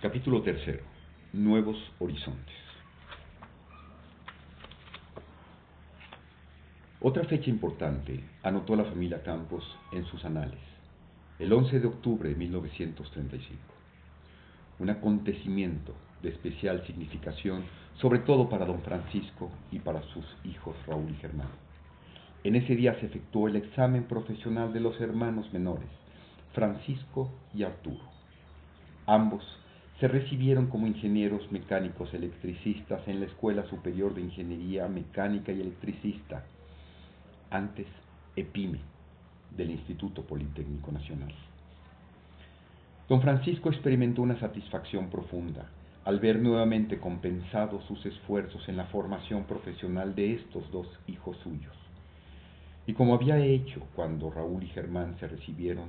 Capítulo tercero. Nuevos horizontes. Otra fecha importante anotó la familia Campos en sus anales, el 11 de octubre de 1935. Un acontecimiento de especial significación, sobre todo para don Francisco y para sus hijos Raúl y Germán. En ese día se efectuó el examen profesional de los hermanos menores, Francisco y Arturo. Ambos se recibieron como ingenieros mecánicos electricistas en la Escuela Superior de Ingeniería Mecánica y Electricista, antes EPIME, del Instituto Politécnico Nacional. Don Francisco experimentó una satisfacción profunda al ver nuevamente compensados sus esfuerzos en la formación profesional de estos dos hijos suyos. Y como había hecho cuando Raúl y Germán se recibieron,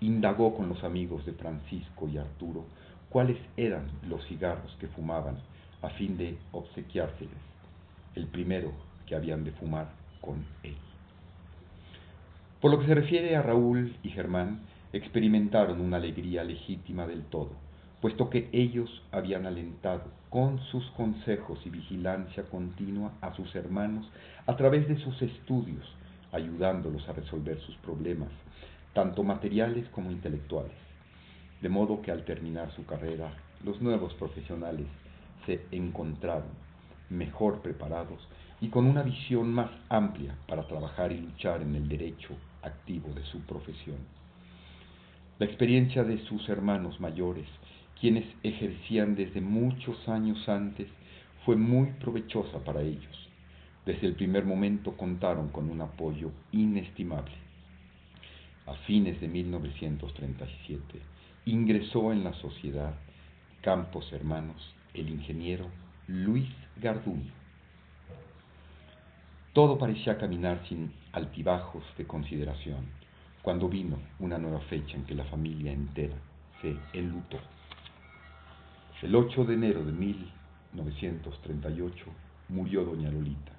indagó con los amigos de Francisco y Arturo cuáles eran los cigarros que fumaban a fin de obsequiárseles el primero que habían de fumar con él. Por lo que se refiere a Raúl y Germán, experimentaron una alegría legítima del todo, puesto que ellos habían alentado con sus consejos y vigilancia continua a sus hermanos a través de sus estudios, ayudándolos a resolver sus problemas, tanto materiales como intelectuales de modo que al terminar su carrera, los nuevos profesionales se encontraron mejor preparados y con una visión más amplia para trabajar y luchar en el derecho activo de su profesión. La experiencia de sus hermanos mayores, quienes ejercían desde muchos años antes, fue muy provechosa para ellos. Desde el primer momento contaron con un apoyo inestimable. A fines de 1937, ingresó en la sociedad Campos Hermanos el ingeniero Luis Garduño. Todo parecía caminar sin altibajos de consideración cuando vino una nueva fecha en que la familia entera se enlutó. El 8 de enero de 1938 murió doña Lolita,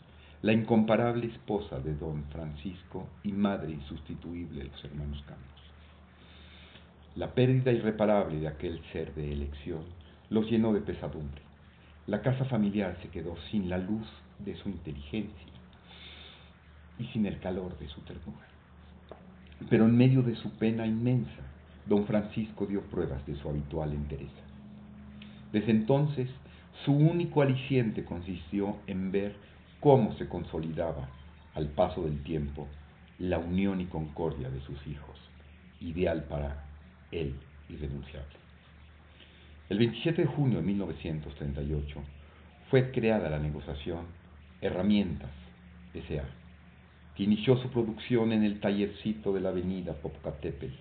la incomparable esposa de don Francisco y madre insustituible de los hermanos Campos. La pérdida irreparable de aquel ser de elección los llenó de pesadumbre. La casa familiar se quedó sin la luz de su inteligencia y sin el calor de su ternura. Pero en medio de su pena inmensa, don Francisco dio pruebas de su habitual entereza. Desde entonces, su único aliciente consistió en ver cómo se consolidaba, al paso del tiempo, la unión y concordia de sus hijos, ideal para él irrenunciable. El 27 de junio de 1938 fue creada la negociación Herramientas S.A., que inició su producción en el tallercito de la avenida Popocatépetl,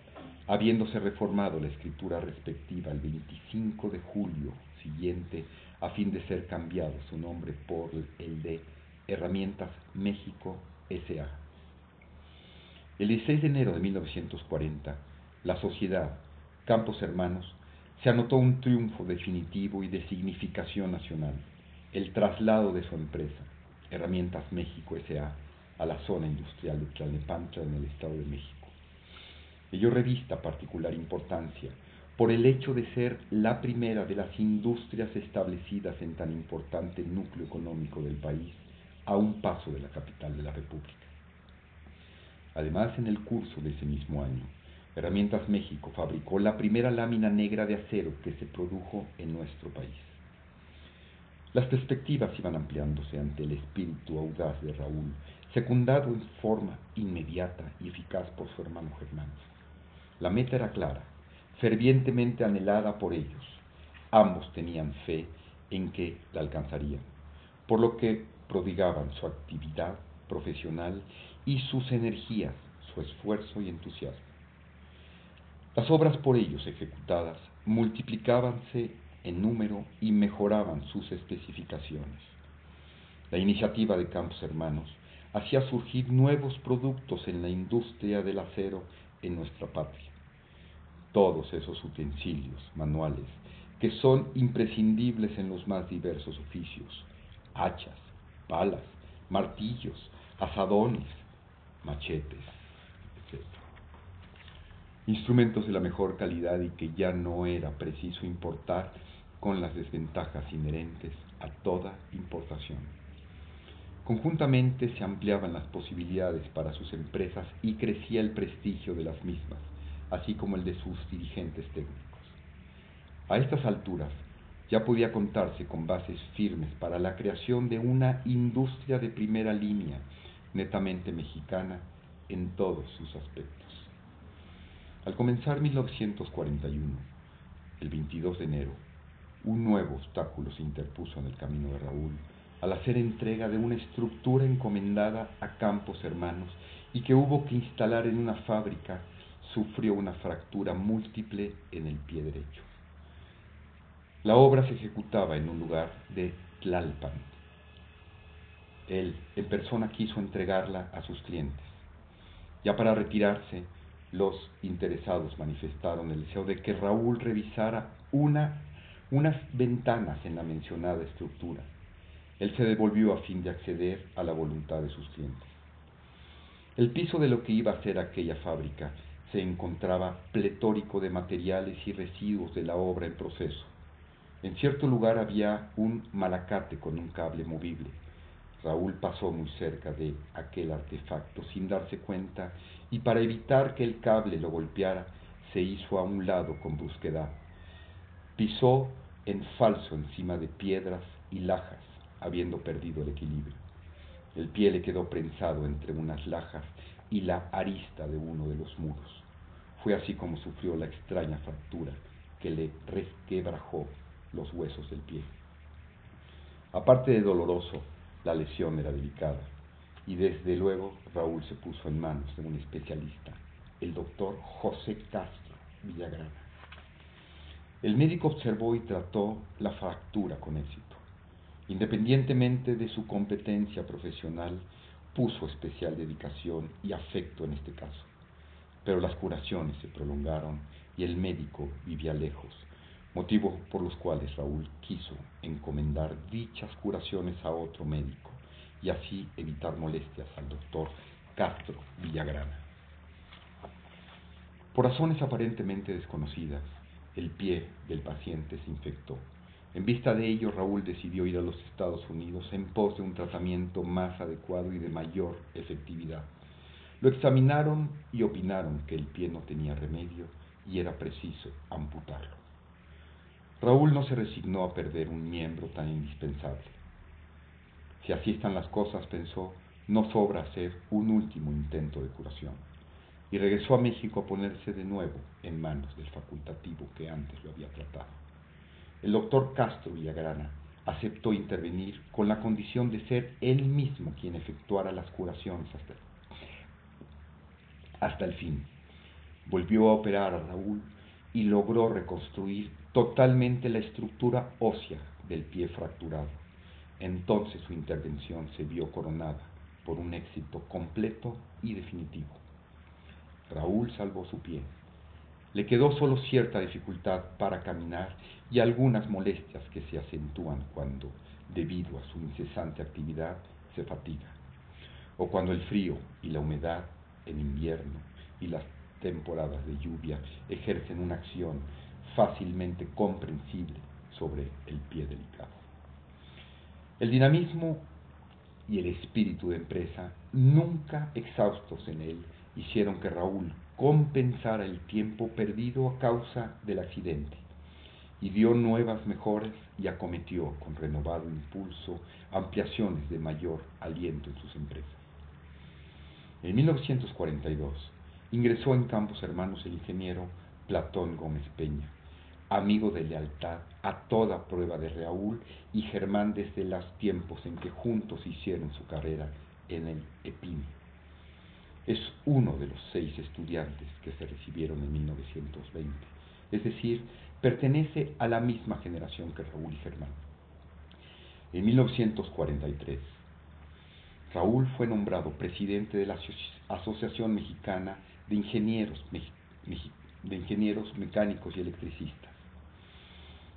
habiéndose reformado la escritura respectiva el 25 de julio siguiente a fin de ser cambiado su nombre por el de Herramientas México S.A. El 16 de enero de 1940, la sociedad Campos Hermanos se anotó un triunfo definitivo y de significación nacional, el traslado de su empresa, Herramientas México S.A., a la zona industrial de Tlalnepantla en el Estado de México. Ello revista particular importancia por el hecho de ser la primera de las industrias establecidas en tan importante núcleo económico del país a un paso de la capital de la República. Además, en el curso de ese mismo año, Herramientas México fabricó la primera lámina negra de acero que se produjo en nuestro país. Las perspectivas iban ampliándose ante el espíritu audaz de Raúl, secundado en forma inmediata y eficaz por su hermano Germán. La meta era clara, fervientemente anhelada por ellos. Ambos tenían fe en que la alcanzarían, por lo que prodigaban su actividad profesional y sus energías, su esfuerzo y entusiasmo. Las obras por ellos ejecutadas multiplicábanse en número y mejoraban sus especificaciones. La iniciativa de Campos Hermanos hacía surgir nuevos productos en la industria del acero en nuestra patria. Todos esos utensilios manuales que son imprescindibles en los más diversos oficios, hachas, palas, martillos, asadones, machetes, etc instrumentos de la mejor calidad y que ya no era preciso importar con las desventajas inherentes a toda importación. Conjuntamente se ampliaban las posibilidades para sus empresas y crecía el prestigio de las mismas, así como el de sus dirigentes técnicos. A estas alturas ya podía contarse con bases firmes para la creación de una industria de primera línea, netamente mexicana en todos sus aspectos. Al comenzar 1941, el 22 de enero, un nuevo obstáculo se interpuso en el camino de Raúl al hacer entrega de una estructura encomendada a Campos Hermanos y que hubo que instalar en una fábrica, sufrió una fractura múltiple en el pie derecho. La obra se ejecutaba en un lugar de Tlalpan. Él en persona quiso entregarla a sus clientes. Ya para retirarse, los interesados manifestaron el deseo de que Raúl revisara una, unas ventanas en la mencionada estructura. Él se devolvió a fin de acceder a la voluntad de sus clientes. El piso de lo que iba a ser aquella fábrica se encontraba pletórico de materiales y residuos de la obra en proceso. En cierto lugar había un malacate con un cable movible. Raúl pasó muy cerca de aquel artefacto sin darse cuenta y para evitar que el cable lo golpeara, se hizo a un lado con brusquedad. Pisó en falso encima de piedras y lajas, habiendo perdido el equilibrio. El pie le quedó prensado entre unas lajas y la arista de uno de los muros. Fue así como sufrió la extraña fractura que le resquebrajó los huesos del pie. Aparte de doloroso, la lesión era delicada y desde luego Raúl se puso en manos de un especialista, el doctor José Castro Villagrana. El médico observó y trató la fractura con éxito. Independientemente de su competencia profesional, puso especial dedicación y afecto en este caso. Pero las curaciones se prolongaron y el médico vivía lejos, motivo por los cuales Raúl quiso encomendar dichas curaciones a otro médico y así evitar molestias al doctor Castro Villagrana. Por razones aparentemente desconocidas, el pie del paciente se infectó. En vista de ello, Raúl decidió ir a los Estados Unidos en pos de un tratamiento más adecuado y de mayor efectividad. Lo examinaron y opinaron que el pie no tenía remedio y era preciso amputarlo. Raúl no se resignó a perder un miembro tan indispensable. Si así están las cosas, pensó, no sobra hacer un último intento de curación. Y regresó a México a ponerse de nuevo en manos del facultativo que antes lo había tratado. El doctor Castro Villagrana aceptó intervenir con la condición de ser él mismo quien efectuara las curaciones hasta, hasta el fin. Volvió a operar a Raúl y logró reconstruir totalmente la estructura ósea del pie fracturado. Entonces su intervención se vio coronada por un éxito completo y definitivo. Raúl salvó su pie. Le quedó solo cierta dificultad para caminar y algunas molestias que se acentúan cuando, debido a su incesante actividad, se fatiga, o cuando el frío y la humedad en invierno y las temporadas de lluvia ejercen una acción fácilmente comprensible sobre el pie delicado. El dinamismo y el espíritu de empresa, nunca exhaustos en él, hicieron que Raúl compensara el tiempo perdido a causa del accidente y dio nuevas mejoras y acometió con renovado impulso ampliaciones de mayor aliento en sus empresas. En 1942 ingresó en Campos Hermanos el ingeniero Platón Gómez Peña, amigo de lealtad a toda prueba de Raúl y Germán desde los tiempos en que juntos hicieron su carrera en el EPIN. Es uno de los seis estudiantes que se recibieron en 1920, es decir, pertenece a la misma generación que Raúl y Germán. En 1943, Raúl fue nombrado presidente de la Asociación Mexicana de Ingenieros, de Ingenieros Mecánicos y Electricistas.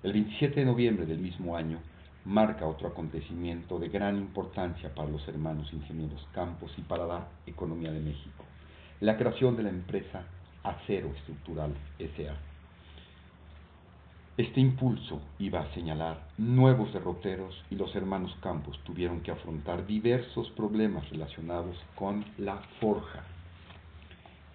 El 27 de noviembre del mismo año marca otro acontecimiento de gran importancia para los hermanos ingenieros Campos y para la economía de México, la creación de la empresa Acero Estructural S.A. Este impulso iba a señalar nuevos derroteros y los hermanos Campos tuvieron que afrontar diversos problemas relacionados con la forja.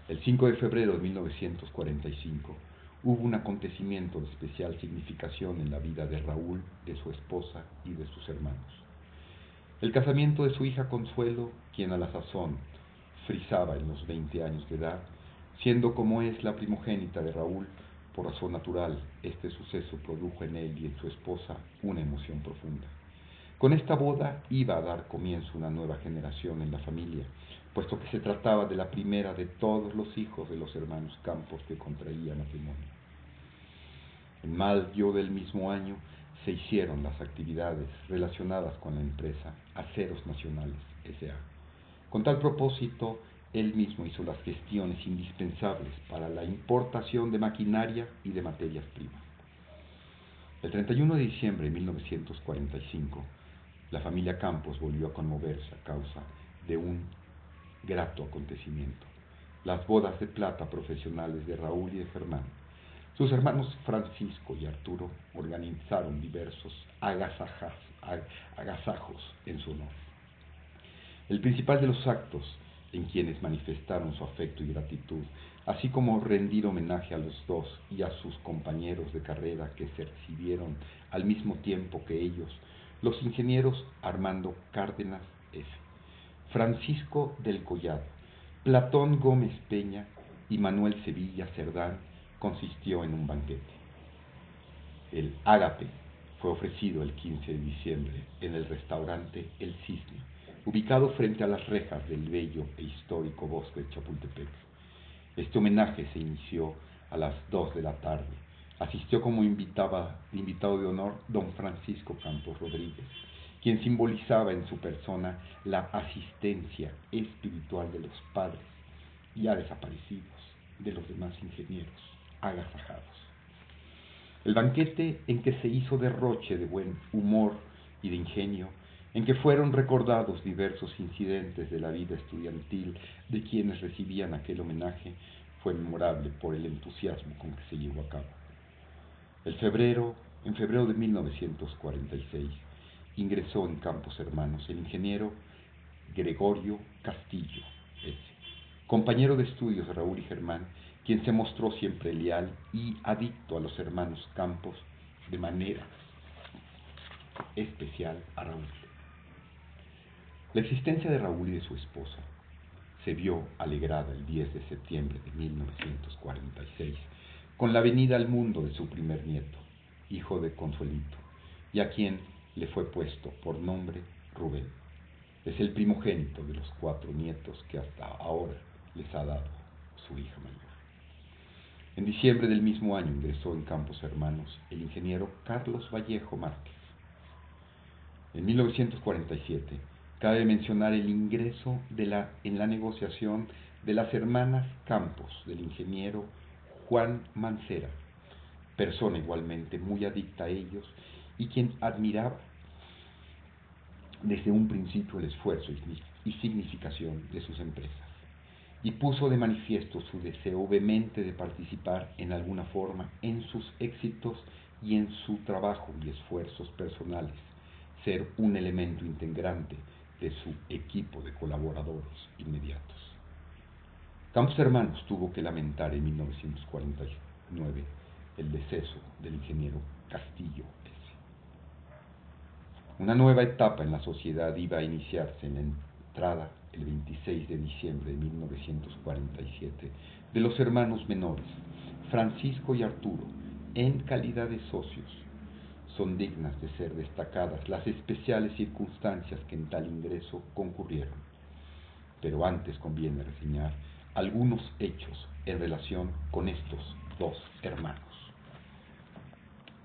El 5 de febrero de 1945 hubo un acontecimiento de especial significación en la vida de Raúl, de su esposa y de sus hermanos. El casamiento de su hija Consuelo, quien a la sazón frisaba en los 20 años de edad, siendo como es la primogénita de Raúl, por razón natural, este suceso produjo en él y en su esposa una emoción profunda. Con esta boda iba a dar comienzo una nueva generación en la familia, puesto que se trataba de la primera de todos los hijos de los hermanos Campos que contraía matrimonio. En mayo del mismo año se hicieron las actividades relacionadas con la empresa Aceros Nacionales S.A. Con tal propósito, él mismo hizo las gestiones indispensables para la importación de maquinaria y de materias primas. El 31 de diciembre de 1945, la familia Campos volvió a conmoverse a causa de un grato acontecimiento, las bodas de plata profesionales de Raúl y de Germán. Sus hermanos Francisco y Arturo organizaron diversos agasajos en su honor. El principal de los actos en quienes manifestaron su afecto y gratitud, así como rendir homenaje a los dos y a sus compañeros de carrera que se recibieron al mismo tiempo que ellos, los ingenieros Armando Cárdenas F., Francisco del Collado, Platón Gómez Peña y Manuel Sevilla Cerdán, consistió en un banquete. El ágape fue ofrecido el 15 de diciembre en el restaurante El Cisne, ubicado frente a las rejas del bello e histórico bosque de Chapultepec. Este homenaje se inició a las 2 de la tarde. Asistió como invitado de honor don Francisco Campos Rodríguez, quien simbolizaba en su persona la asistencia espiritual de los padres ya desaparecidos de los demás ingenieros agasajados. El banquete en que se hizo derroche de buen humor y de ingenio en que fueron recordados diversos incidentes de la vida estudiantil de quienes recibían aquel homenaje, fue memorable por el entusiasmo con que se llevó a cabo. El febrero, en febrero de 1946, ingresó en Campos Hermanos el ingeniero Gregorio Castillo, compañero de estudios de Raúl y Germán, quien se mostró siempre leal y adicto a los hermanos Campos de manera especial a Raúl. La existencia de Raúl y de su esposa se vio alegrada el 10 de septiembre de 1946 con la venida al mundo de su primer nieto, hijo de Consuelito, y a quien le fue puesto por nombre Rubén. Es el primogénito de los cuatro nietos que hasta ahora les ha dado su hija mayor. En diciembre del mismo año ingresó en Campos Hermanos el ingeniero Carlos Vallejo Márquez. En 1947 Cabe mencionar el ingreso en la negociación de las hermanas Campos, del ingeniero Juan Mancera, persona igualmente muy adicta a ellos y quien admiraba desde un principio el esfuerzo y significación de sus empresas, y puso de manifiesto su deseo vehemente de participar en alguna forma en sus éxitos y en su trabajo y esfuerzos personales, ser un elemento integrante de su equipo de colaboradores inmediatos. Campos Hermanos tuvo que lamentar en 1949 el deceso del ingeniero Castillo S. Una nueva etapa en la sociedad iba a iniciarse en el 26 de diciembre de 1947 de los hermanos menores, Francisco y Arturo, en calidad de socios son dignas de ser destacadas las especiales circunstancias que en tal ingreso concurrieron. Pero antes conviene reseñar algunos hechos en relación con estos dos hermanos.